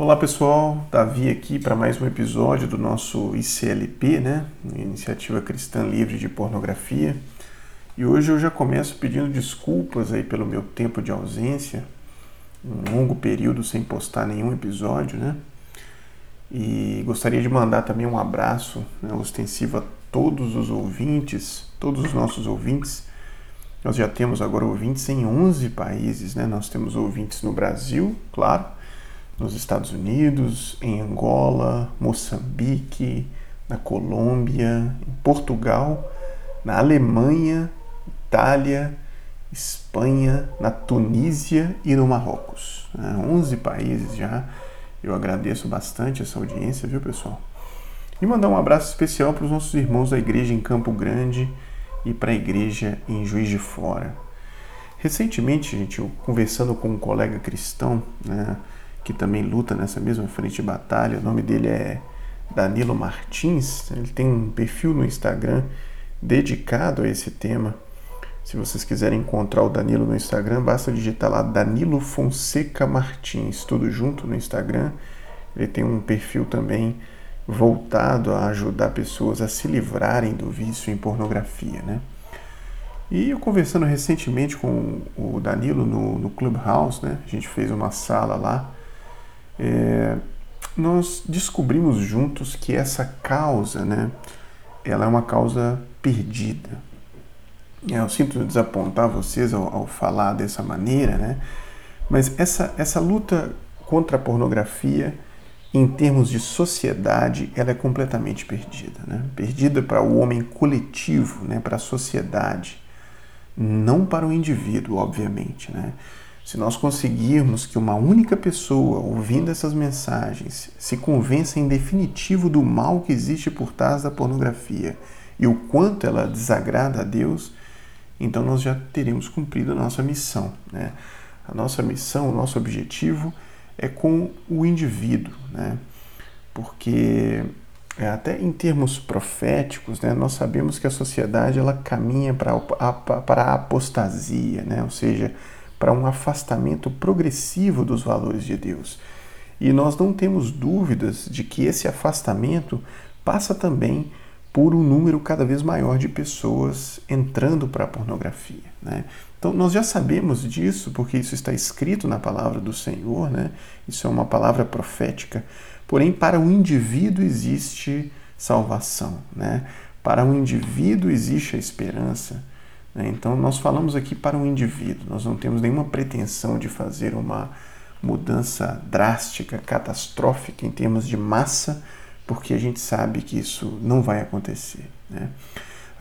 Olá pessoal, Davi aqui para mais um episódio do nosso ICLP, né? Iniciativa Cristã Livre de Pornografia. E hoje eu já começo pedindo desculpas aí pelo meu tempo de ausência, um longo período sem postar nenhum episódio, né? E gostaria de mandar também um abraço né, ostensivo a todos os ouvintes, todos os nossos ouvintes. Nós já temos agora ouvintes em 11 países, né? Nós temos ouvintes no Brasil, claro, nos Estados Unidos, em Angola, Moçambique, na Colômbia, em Portugal, na Alemanha, Itália, Espanha, na Tunísia e no Marrocos. É, 11 países já. Eu agradeço bastante essa audiência, viu, pessoal? E mandar um abraço especial para os nossos irmãos da igreja em Campo Grande e para a igreja em Juiz de Fora. Recentemente, gente, eu conversando com um colega cristão, né, que também luta nessa mesma frente de batalha. O nome dele é Danilo Martins. Ele tem um perfil no Instagram dedicado a esse tema. Se vocês quiserem encontrar o Danilo no Instagram, basta digitar lá Danilo Fonseca Martins, tudo junto no Instagram. Ele tem um perfil também voltado a ajudar pessoas a se livrarem do vício em pornografia, né? E eu conversando recentemente com o Danilo no, no Clubhouse, né? A gente fez uma sala lá é, nós descobrimos juntos que essa causa, né, ela é uma causa perdida. Eu sinto desapontar vocês ao, ao, falar dessa maneira, né? Mas essa, essa luta contra a pornografia, em termos de sociedade, ela é completamente perdida, né? Perdida para o homem coletivo, né? Para a sociedade, não para o indivíduo, obviamente, né? Se nós conseguirmos que uma única pessoa, ouvindo essas mensagens, se convença em definitivo do mal que existe por trás da pornografia e o quanto ela desagrada a Deus, então nós já teremos cumprido a nossa missão. Né? A nossa missão, o nosso objetivo é com o indivíduo, né? porque é, até em termos proféticos, né, nós sabemos que a sociedade ela caminha para a, apostasia, né? ou seja, para um afastamento progressivo dos valores de Deus. E nós não temos dúvidas de que esse afastamento passa também por um número cada vez maior de pessoas entrando para a pornografia. Né? Então nós já sabemos disso porque isso está escrito na palavra do Senhor, né? isso é uma palavra profética. Porém, para o indivíduo existe salvação, né? para o indivíduo existe a esperança. Né? Então, nós falamos aqui para um indivíduo, nós não temos nenhuma pretensão de fazer uma mudança drástica, catastrófica em termos de massa, porque a gente sabe que isso não vai acontecer. Né?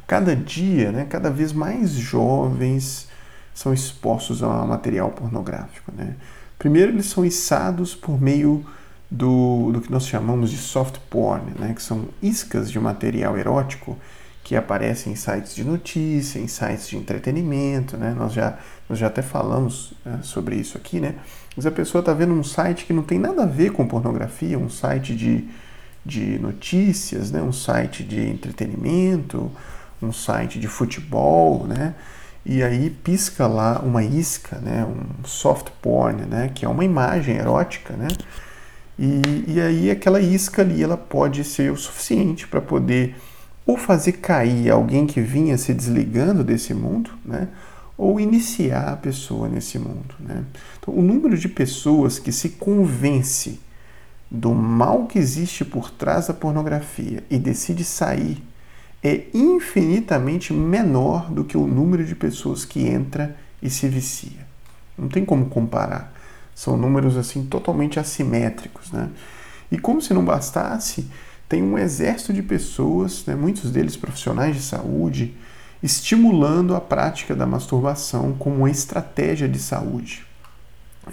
Cada dia, né, cada vez mais jovens são expostos a material pornográfico. Né? Primeiro, eles são içados por meio do, do que nós chamamos de soft porn, né, que são iscas de material erótico que aparecem em sites de notícia, em sites de entretenimento, né? Nós já, nós já até falamos né, sobre isso aqui, né? Mas a pessoa está vendo um site que não tem nada a ver com pornografia, um site de, de notícias, né? um site de entretenimento, um site de futebol, né? E aí pisca lá uma isca, né? Um soft porn, né? Que é uma imagem erótica, né? E, e aí aquela isca ali, ela pode ser o suficiente para poder ou fazer cair alguém que vinha se desligando desse mundo, né? ou iniciar a pessoa nesse mundo. Né? Então, o número de pessoas que se convence do mal que existe por trás da pornografia e decide sair é infinitamente menor do que o número de pessoas que entra e se vicia. Não tem como comparar. São números assim totalmente assimétricos, né? E como se não bastasse, tem um exército de pessoas, né, muitos deles profissionais de saúde, estimulando a prática da masturbação como uma estratégia de saúde.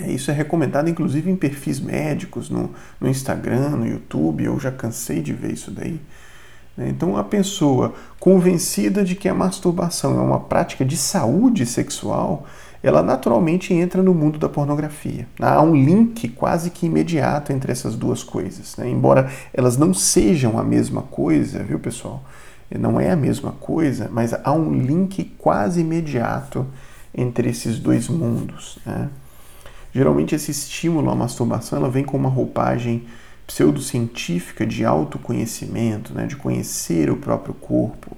É, isso é recomendado inclusive em perfis médicos, no, no Instagram, no YouTube, eu já cansei de ver isso daí. Né. Então, a pessoa convencida de que a masturbação é uma prática de saúde sexual, ela naturalmente entra no mundo da pornografia. Há um link quase que imediato entre essas duas coisas. Né? Embora elas não sejam a mesma coisa, viu pessoal? Não é a mesma coisa, mas há um link quase imediato entre esses dois mundos. Né? Geralmente esse estímulo à masturbação ela vem com uma roupagem pseudocientífica de autoconhecimento, né, de conhecer o próprio corpo.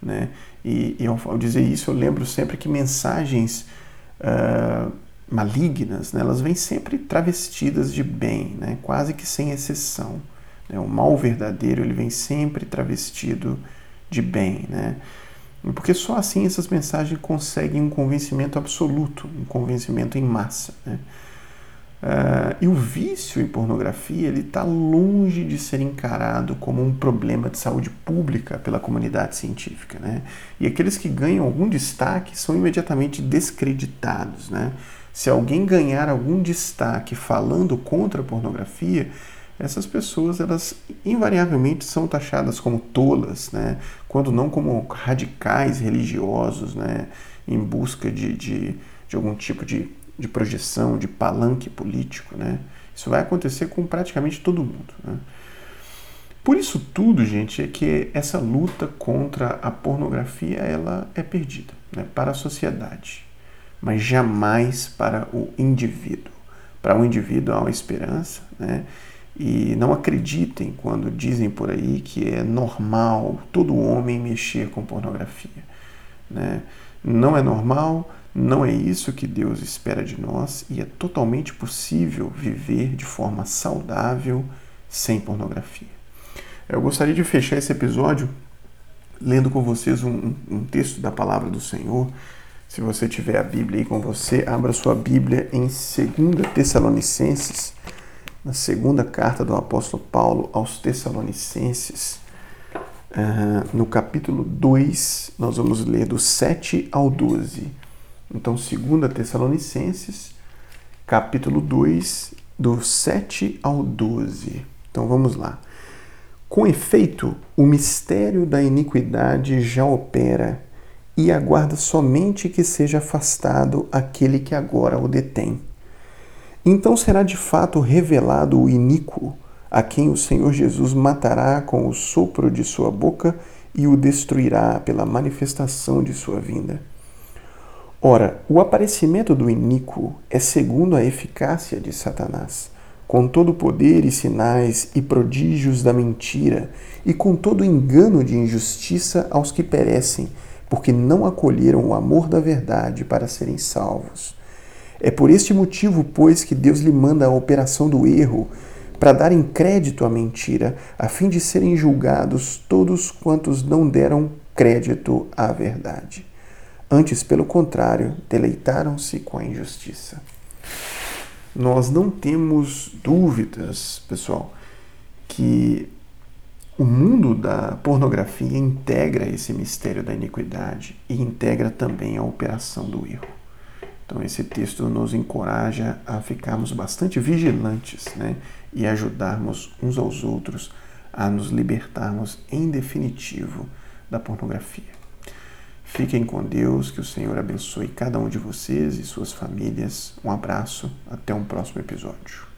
Né? E, e ao, ao, dizer isso, eu lembro sempre que mensagens uh, malignas, né, elas vêm sempre travestidas de bem, né, quase que sem exceção. Né? O mal verdadeiro ele vem sempre travestido de bem. Né? Porque só assim essas mensagens conseguem um convencimento absoluto, um convencimento em massa. Né? Uh, e o vício em pornografia ele está longe de ser encarado como um problema de saúde pública pela comunidade científica, né? E aqueles que ganham algum destaque são imediatamente descreditados, né? Se alguém ganhar algum destaque falando contra a pornografia, essas pessoas elas invariavelmente são taxadas como tolas, né? Quando não como radicais religiosos, né? Em busca de, de, de algum tipo de de projeção, de palanque político, né? Isso vai acontecer com praticamente todo mundo. Né? Por isso tudo, gente, é que essa luta contra a pornografia ela é perdida né? para a sociedade, mas jamais para o indivíduo. Para o indivíduo há uma esperança, né? E não acreditem quando dizem por aí que é normal todo homem mexer com pornografia. Né? Não é normal, não é isso que Deus espera de nós e é totalmente possível viver de forma saudável sem pornografia. Eu gostaria de fechar esse episódio lendo com vocês um, um texto da palavra do Senhor. Se você tiver a Bíblia aí com você, abra sua Bíblia em 2 Tessalonicenses, na segunda carta do apóstolo Paulo aos Tessalonicenses. Uh, no capítulo 2, nós vamos ler do 7 ao 12. Então, 2 Tessalonicenses, capítulo 2, do 7 ao 12. Então vamos lá. Com efeito, o mistério da iniquidade já opera e aguarda somente que seja afastado aquele que agora o detém. Então será de fato revelado o iníquo, a quem o Senhor Jesus matará com o sopro de sua boca e o destruirá pela manifestação de sua vinda. Ora, o aparecimento do iníquo é segundo a eficácia de Satanás, com todo o poder e sinais e prodígios da mentira, e com todo o engano de injustiça aos que perecem, porque não acolheram o amor da verdade para serem salvos. É por este motivo, pois, que Deus lhe manda a operação do erro, para darem crédito à mentira, a fim de serem julgados todos quantos não deram crédito à verdade. Antes, pelo contrário, deleitaram-se com a injustiça. Nós não temos dúvidas, pessoal, que o mundo da pornografia integra esse mistério da iniquidade e integra também a operação do erro. Então, esse texto nos encoraja a ficarmos bastante vigilantes né, e ajudarmos uns aos outros a nos libertarmos, em definitivo, da pornografia. Fiquem com Deus, que o Senhor abençoe cada um de vocês e suas famílias. Um abraço, até um próximo episódio.